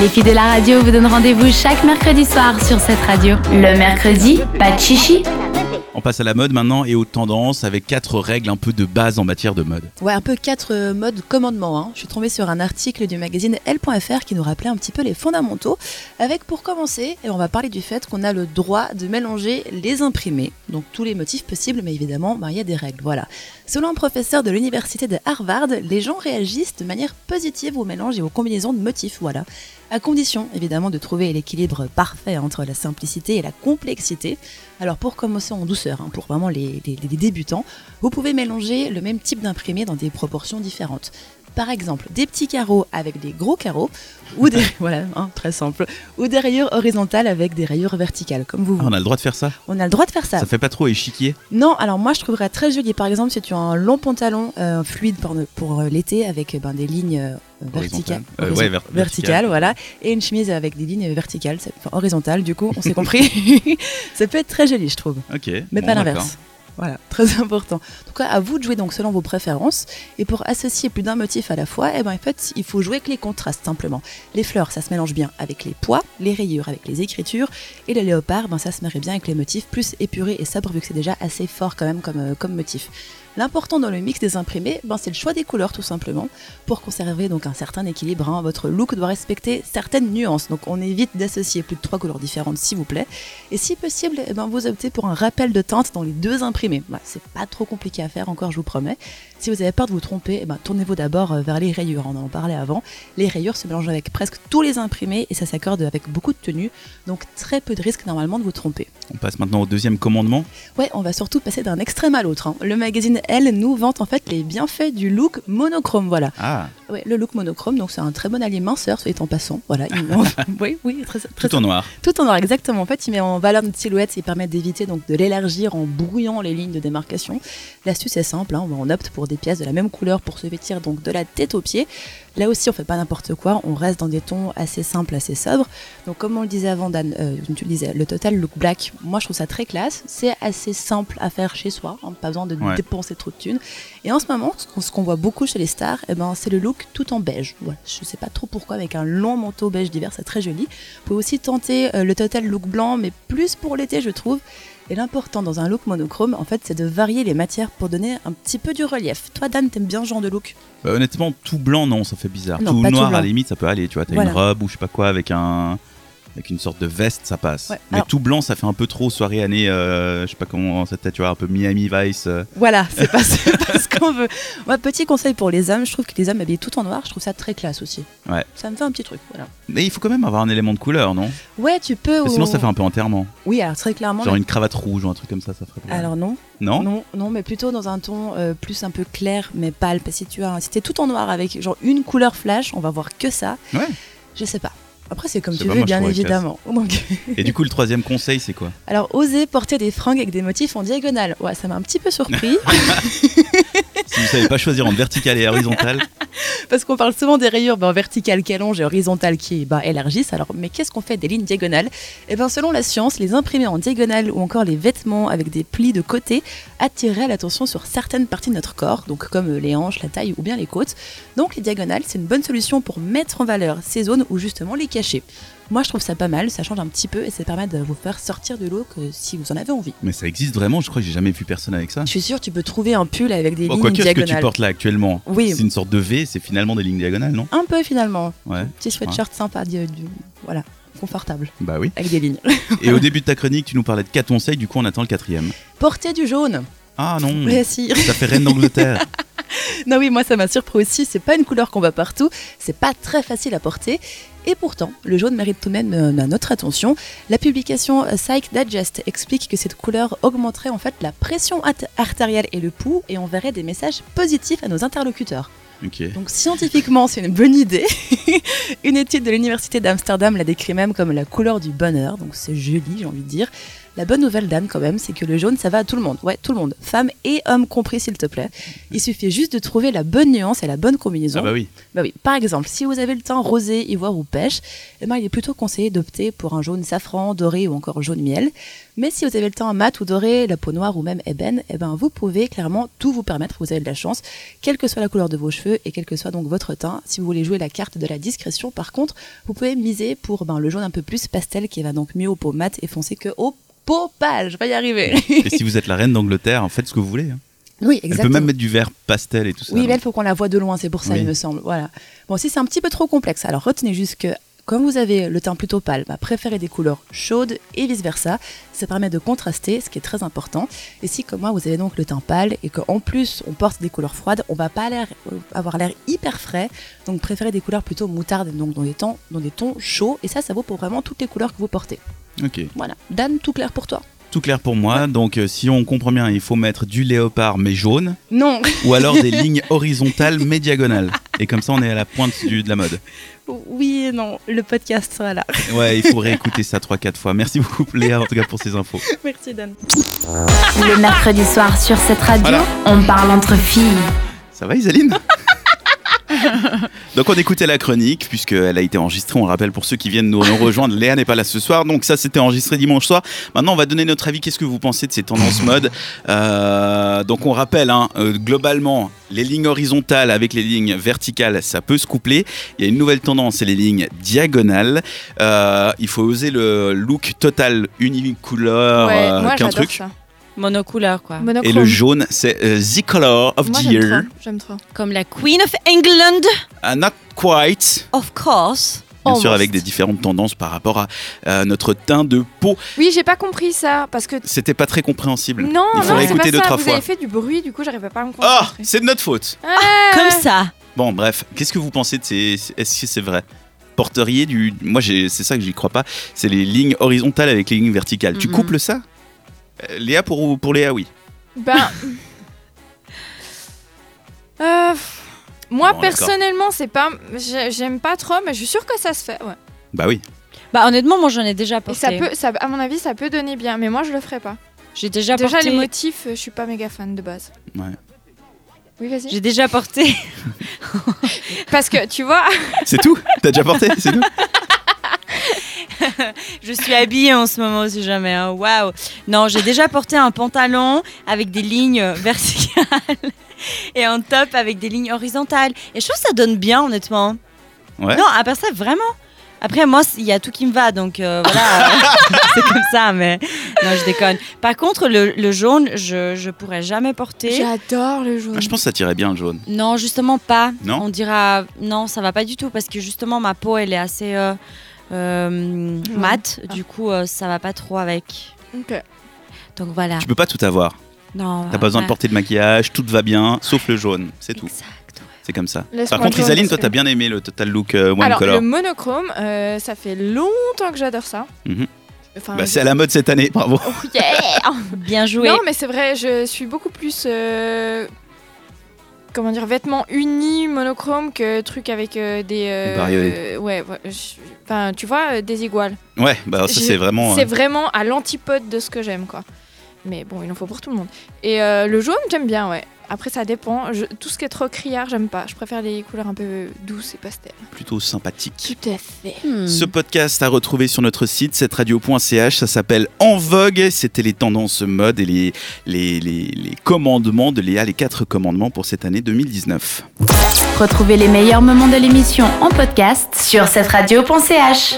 Les filles de la radio vous donnent rendez-vous chaque mercredi soir sur cette radio. Le mercredi, pas de chichi. On passe à la mode maintenant et aux tendances avec quatre règles un peu de base en matière de mode. Ouais, un peu quatre euh, modes commandements. hein. Je suis tombée sur un article du magazine L.fr qui nous rappelait un petit peu les fondamentaux. Avec pour commencer, et on va parler du fait qu'on a le droit de mélanger les imprimés, donc tous les motifs possibles, mais évidemment, ben, il y a des règles. Voilà. Selon un professeur de l'université de Harvard, les gens réagissent de manière positive aux mélanges et aux combinaisons de motifs. Voilà. À condition, évidemment, de trouver l'équilibre parfait entre la simplicité et la complexité. Alors, pour commencer en douceur, hein, pour vraiment les, débutants, vous pouvez mélanger le même type d'imprimé dans des proportions différentes. Par exemple, des petits carreaux avec des gros carreaux, ou des, voilà, hein, très simple, ou des rayures horizontales avec des rayures verticales, comme vous Ah, voulez. on a le droit de faire ça? On a le droit de faire ça. Ça fait pas trop échiquier? Non, alors moi je trouverais très joli. Par exemple, si tu as un long pantalon euh, fluide pour, pour, euh, l'été avec euh, ben, des lignes euh, verticales, Horizontales. Euh, ouais, ver- verticales, verticales. voilà, et une chemise avec des lignes verticales, enfin, horizontales. Du coup, on s'est compris. ça peut être très joli, je trouve, Ok. mais bon, pas l'inverse. Voilà, très important. En tout cas, à vous de jouer donc selon vos préférences. Et pour associer plus d'un motif à la fois, eh ben, en fait, il faut jouer avec les contrastes simplement. Les fleurs, ça se mélange bien avec les pois, les rayures avec les écritures, et le léopard, ben, ça se marie bien avec les motifs plus épurés et sobres, vu que c'est déjà assez fort quand même comme, euh, comme motif. L'important dans le mix des imprimés, ben, c'est le choix des couleurs tout simplement. Pour conserver donc un certain équilibre, hein, votre look doit respecter certaines nuances. Donc on évite d'associer plus de trois couleurs différentes s'il vous plaît. Et si possible, eh ben, vous optez pour un rappel de teinte dans les deux imprimés. Bah, c'est pas trop compliqué à faire encore, je vous promets. Si vous avez peur de vous tromper, eh ben, tournez-vous d'abord euh, vers les rayures, on en parlait avant. Les rayures se mélangent avec presque tous les imprimés et ça s'accorde avec beaucoup de tenue. Donc très peu de risque normalement de vous tromper. On passe maintenant au deuxième commandement. Ouais, on va surtout passer d'un extrême à l'autre. hein. Le magazine Elle nous vante en fait les bienfaits du look monochrome. Voilà. Ah, Ouais, le look monochrome, donc c'est un très bon allié minceur, soit en passant. Voilà. il- oui, oui, très, très tout en noir. tout en noir, exactement. En fait, il met en valeur notre silhouette, il permet d'éviter donc de l'élargir en brouillant les lignes de démarcation. L'astuce est simple, hein, on opte pour des pièces de la même couleur pour se vêtir donc de la tête aux pieds. Là aussi, on fait pas n'importe quoi, on reste dans des tons assez simples, assez sobres. Donc, comme on le disait avant, Dan, euh, tu le disais, le total look black, moi je trouve ça très classe. C'est assez simple à faire chez soi, hein, pas besoin de Ouais. dépenser trop de thunes. Et en ce moment, ce qu'on- ce qu'on voit beaucoup chez les stars, eh ben, c'est le look tout en beige. Voilà. Je sais pas trop pourquoi, avec un long manteau beige d'hiver, c'est très joli. Vous pouvez aussi tenter euh, le total look blanc, mais plus pour l'été, je trouve. Et l'important dans un look monochrome, en fait, c'est de varier les matières pour donner un petit peu du relief. Toi, Dan, t'aimes bien ce genre de look? Bah, honnêtement, tout blanc, non, ça fait bizarre. Non, tout noir, à la limite, ça peut aller. Tu vois, t'as Voilà. une robe ou je sais pas quoi avec un. Avec une sorte de veste, ça passe. Ouais, Mais alors- tout blanc, ça fait un peu trop soirée année, euh, je sais pas comment c'était, tu vois, un peu Miami Vice. euh. Voilà, c'est pas, ce qu'on veut. Moi, petit conseil pour les hommes, je trouve que les hommes habillés tout en noir, je trouve ça très classe aussi. Ouais. Ça me fait un petit truc, voilà. Mais il faut quand même avoir un élément de couleur, non? Ouais, tu peux. Sinon, au- ça fait un peu enterrement. Oui, alors très clairement. Genre mais- une cravate rouge ou un truc comme ça, ça ferait. pas mal. Alors non, non, non, non, mais plutôt dans un ton euh, plus un peu clair, mais pâle. Parce que si tu as, si t'es tout en noir avec genre une couleur flash, on va voir que ça. Ouais. Je sais pas. Après, c'est comme tu veux, bien évidemment. Donc, Et du coup, le troisième conseil, c'est quoi? Alors, oser porter des fringues avec des motifs en diagonale. Ouais, ça m'a un petit peu surpris. Si vous savez pas choisir entre vertical et horizontal, parce qu'on parle souvent des rayures ben, verticales qui allongent et horizontales qui ben, élargissent. Alors, mais qu'est-ce qu'on fait des lignes diagonales? Eh ben, selon la science, les imprimés en diagonale ou encore les vêtements avec des plis de côté attireraient l'attention sur certaines parties de notre corps, donc comme euh, les hanches, la taille ou bien les côtes. Donc, les diagonales, c'est une bonne solution pour mettre en valeur ces zones ou justement les Moi, je trouve ça pas mal, ça change un petit peu et ça permet de vous faire sortir de l'eau que si vous en avez envie. mais ça existe vraiment, je crois que j'ai jamais vu personne avec ça. Je suis sûre, tu peux trouver un pull avec des Bon, lignes quoique, ce que tu diagonales. portes là actuellement, Oui. c'est une sorte de V, c'est finalement des lignes diagonales, non? Un peu finalement. Ouais. Petit sweatshirt sympa, du, du- voilà, confortable, Bah oui. avec des lignes. Et au début de ta chronique, tu nous parlais de quatre conseils, du coup, on attend le quatrième. Porter du jaune. Ah non, si. ça fait reine d'Angleterre. non, oui, moi ça m'a surpris aussi. C'est pas une couleur qu'on voit partout. C'est pas très facile à porter. Et pourtant, le jaune mérite tout de même euh, notre attention. La publication euh, Psych Digest explique que cette couleur augmenterait en fait la pression artérielle et le pouls et enverrait des messages positifs à nos interlocuteurs. Donc scientifiquement, c'est une bonne idée. une étude de l'université d'Amsterdam la décrit même comme la couleur du bonheur, donc c'est joli, j'ai envie de dire. La bonne nouvelle, Dan, quand même, c'est que le jaune, ça va à tout le monde. Ouais, tout le monde. Femmes et hommes compris, s'il te plaît. Il suffit juste de trouver la bonne nuance et la bonne combinaison. Ah bah oui. Bah oui. Par exemple, si vous avez le teint rosé, ivoire ou pêche, eh ben, il est plutôt conseillé d'opter pour un jaune safran, doré ou encore jaune miel. Mais si vous avez le teint mat ou doré, la peau noire ou même ébène, eh ben, vous pouvez clairement tout vous permettre. Vous avez de la chance, quelle que soit la couleur de vos cheveux et quel que soit donc votre teint. Si vous voulez jouer la carte de la discrétion, par contre, vous pouvez miser pour ben, le jaune un peu plus pastel qui va donc mieux aux peaux mat et foncées que aux peau pâle, je vais y arriver. Et si vous êtes la reine d'Angleterre, faites ce que vous voulez. hein. Oui, Elle exactement. peut même mettre du vert pastel et tout ça. Oui, mais il faut qu'on la voit de loin, c'est pour ça, Oui. il me semble. Voilà. Bon, si c'est un petit peu trop complexe, alors retenez juste que comme vous avez le teint plutôt pâle, bah, préférez des couleurs chaudes et vice-versa. Ça permet de contraster, ce qui est très important. Et si, comme moi, vous avez donc le teint pâle et qu'en plus on porte des couleurs froides, on va pas l'air- euh, avoir l'air hyper frais. Donc préférez des couleurs plutôt moutarde, donc dans des, tons, dans des tons chauds. Et ça, ça vaut pour vraiment toutes les couleurs que vous portez. Ok. Voilà. Dan, tout clair pour toi? Tout clair pour moi. Donc, euh, si on comprend bien, il faut mettre du léopard mais jaune, Non ou alors des lignes horizontales mais diagonales. Et comme ça, on est à la pointe du- de la mode. Oui et non, le podcast sera là. Ouais, il faut réécouter ça 3-4 fois. Merci beaucoup, Léa, en tout cas, pour ces infos. Merci Dan. Le mercredi soir sur cette radio, Voilà. on parle entre filles. Ça va, Isaline? Donc on écoutait la chronique puisqu'elle a été enregistrée, on le rappelle pour ceux qui viennent nous, rejoindre, Léa n'est pas là ce soir, donc ça c'était enregistré dimanche soir. Maintenant on va donner notre avis, qu'est-ce que vous pensez de ces tendances mode? Euh, Donc on rappelle, hein, euh, globalement, les lignes horizontales avec les lignes verticales, ça peut se coupler. Il y a une nouvelle tendance, c'est les lignes diagonales. Euh, il faut oser le look total unicouleur, Ouais, euh, qu'un truc. ça. Monocouleur, quoi. Et le jaune, c'est euh, the color of Moi the j'aime year. trop. J'aime trop. Comme la Queen of England, Ah, not quite. of course. Bien sûr, Almost. avec des différentes tendances par rapport à euh, notre teint de peau. Oui, j'ai pas compris ça parce que. C'était pas très compréhensible. Non, Il faut non, c'est pas deux, ça. trois Vous fois. avez fait du bruit, du coup, j'arrivais pas à me Ah, concentrer. c'est de notre faute. Ah, Comme ça. Bon, bref, qu'est-ce que vous pensez de ces. Est-ce que c'est vrai? Porteriez du. Moi, j'ai- c'est ça que j'y crois pas. C'est les lignes horizontales avec les lignes verticales. Tu Mhm. couples ça? Euh, Léa, pour, pour Léa, oui. Ben. Euh, moi Bon, personnellement, c'est pas. j'ai- J'aime pas trop, mais je suis sûre que ça se fait. Ouais. Bah oui. Bah honnêtement, moi j'en ai déjà Et porté. ça peut, ça, à mon avis, ça peut donner bien, mais moi je le ferai pas. J'ai déjà, Déjà, porté. les motifs, euh, je suis pas méga fan de base. Ouais. Oui, vas-y. J'ai déjà porté. Parce que tu vois, C'est tout? T'as déjà porté? C'est tout? Je suis habillée en ce moment, si jamais. hein. Waouh. Non, j'ai déjà porté un pantalon avec des lignes verticales et un top avec des lignes horizontales. Et je trouve que ça donne bien, honnêtement. Ouais. Non, à part ça, vraiment. Après, moi, il y a tout qui me va, donc euh, voilà, c'est comme ça, mais non, je déconne. Par contre, le, le jaune, je, je pourrais jamais porter. j'adore le jaune. Ah, Je pense que ça tirait bien le jaune. Non, justement pas. Non On dira non, ça va pas du tout parce que justement ma peau elle est assez euh, euh, mate, Ah. du coup euh, ça va pas trop avec. Ok. Donc voilà. Tu peux pas tout avoir. Non. T'as pas besoin de porter de maquillage, tout va bien, sauf le jaune. C'est tout. Exact. ouais. C'est comme ça. Par contre, Isaline, toi, t'as bien aimé le total look euh, one Alors, color. le monochrome, euh, ça fait longtemps que j'adore ça. Mhm. Enfin, Bah, je- c'est à la mode cette année, bravo. Oh, yeah Bien joué. Non, mais c'est vrai, je suis beaucoup plus. euh, Comment dire, vêtements unis, monochrome, que trucs avec euh, des. euh, Bariolés. euh, ouais, ouais, je- Enfin, tu vois, euh, des iguales. Ouais, bah ça c'est vraiment. C'est euh, vraiment à l'antipode de ce que j'aime, quoi. Mais bon, il en faut pour tout le monde. Et euh, le jaune, j'aime bien, ouais. Après, ça dépend. Je- tout ce qui est trop criard, j'aime pas. Je préfère les couleurs un peu douces et pastel. plutôt sympathique. Tout à fait. Hmm. Ce podcast à retrouver sur notre site, cetteradio.ch, ça s'appelle En Vogue. C'était les tendances mode et les, les, les, les commandements de Léa, les quatre commandements pour cette année 2019. Retrouvez les meilleurs moments de l'émission en podcast sur cette radio.ch.